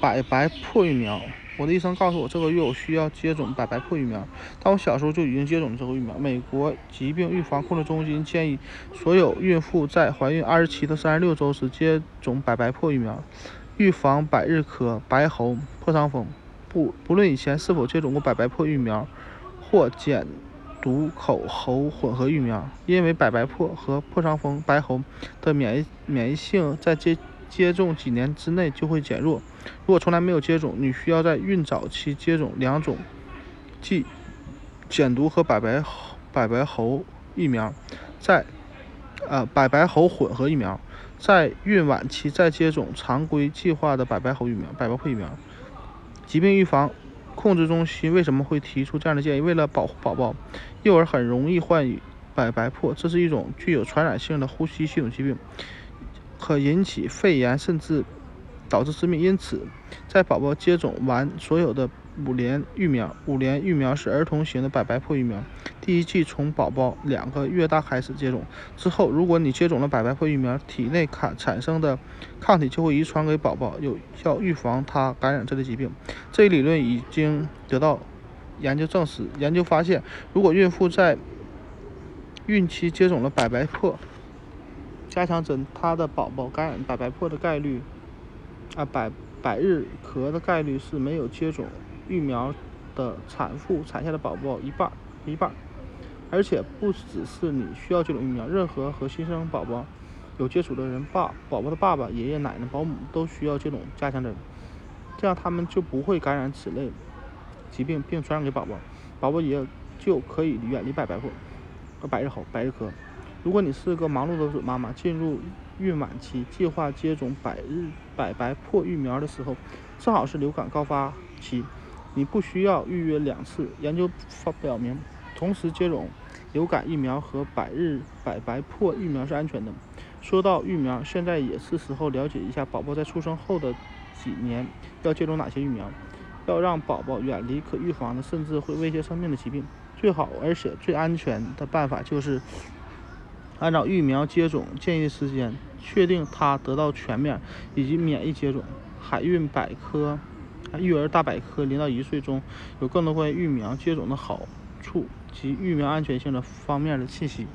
百白破疫苗。我的医生告诉我，这个月我需要接种百白破疫苗。但我小时候就已经接种了这个疫苗。美国疾病预防控制中心建议所有孕妇在怀孕二十七到三十六周时接种百白破疫苗，预防百日咳、白喉、破伤风。不不论以前是否接种过百白破疫苗或减毒口喉混合疫苗，因为百白破和破伤风、白喉的免疫免疫性在接接种几年之内就会减弱。如果从来没有接种，你需要在孕早期接种两种，即减毒和百白百白喉疫苗，在呃百白喉混合疫苗，在孕晚期再接种常规计划的百白喉疫苗、百白破疫苗。疾病预防控制中心为什么会提出这样的建议？为了保护宝宝，幼儿很容易患百白破，这是一种具有传染性的呼吸系统疾病，可引起肺炎甚至。导致致命，因此，在宝宝接种完所有的五联疫苗，五联疫苗是儿童型的百白破疫苗，第一剂从宝宝两个月大开始接种。之后，如果你接种了百白破疫苗，体内产产生的抗体就会遗传给宝宝，有效预防他感染这类疾病。这一理论已经得到研究证实。研究发现，如果孕妇在孕期接种了百白破加强针，他的宝宝感染百白破的概率。啊，百百日咳的概率是没有接种疫苗的产妇产下的宝宝一半一半，而且不只是你需要接种疫苗，任何和新生宝宝有接触的人，爸宝宝的爸爸、爷爷奶奶、保姆都需要接种加强针，这样他们就不会感染此类疾病并传染给宝宝，宝宝也就可以远离百白破和百日喉、百日咳。如果你是个忙碌的准妈妈，进入孕晚期，计划接种百日百白破疫苗的时候，正好是流感高发期，你不需要预约两次。研究发表明，同时接种流感疫苗和百日百白破疫苗是安全的。说到疫苗，现在也是时候了解一下宝宝在出生后的几年要接种哪些疫苗，要让宝宝远离可预防的甚至会威胁生命的疾病。最好而且最安全的办法就是。按照疫苗接种建议时间，确定它得到全面以及免疫接种。海运百科、育儿大百科零到一岁中有更多关于疫苗接种的好处及疫苗安全性的方面的信息。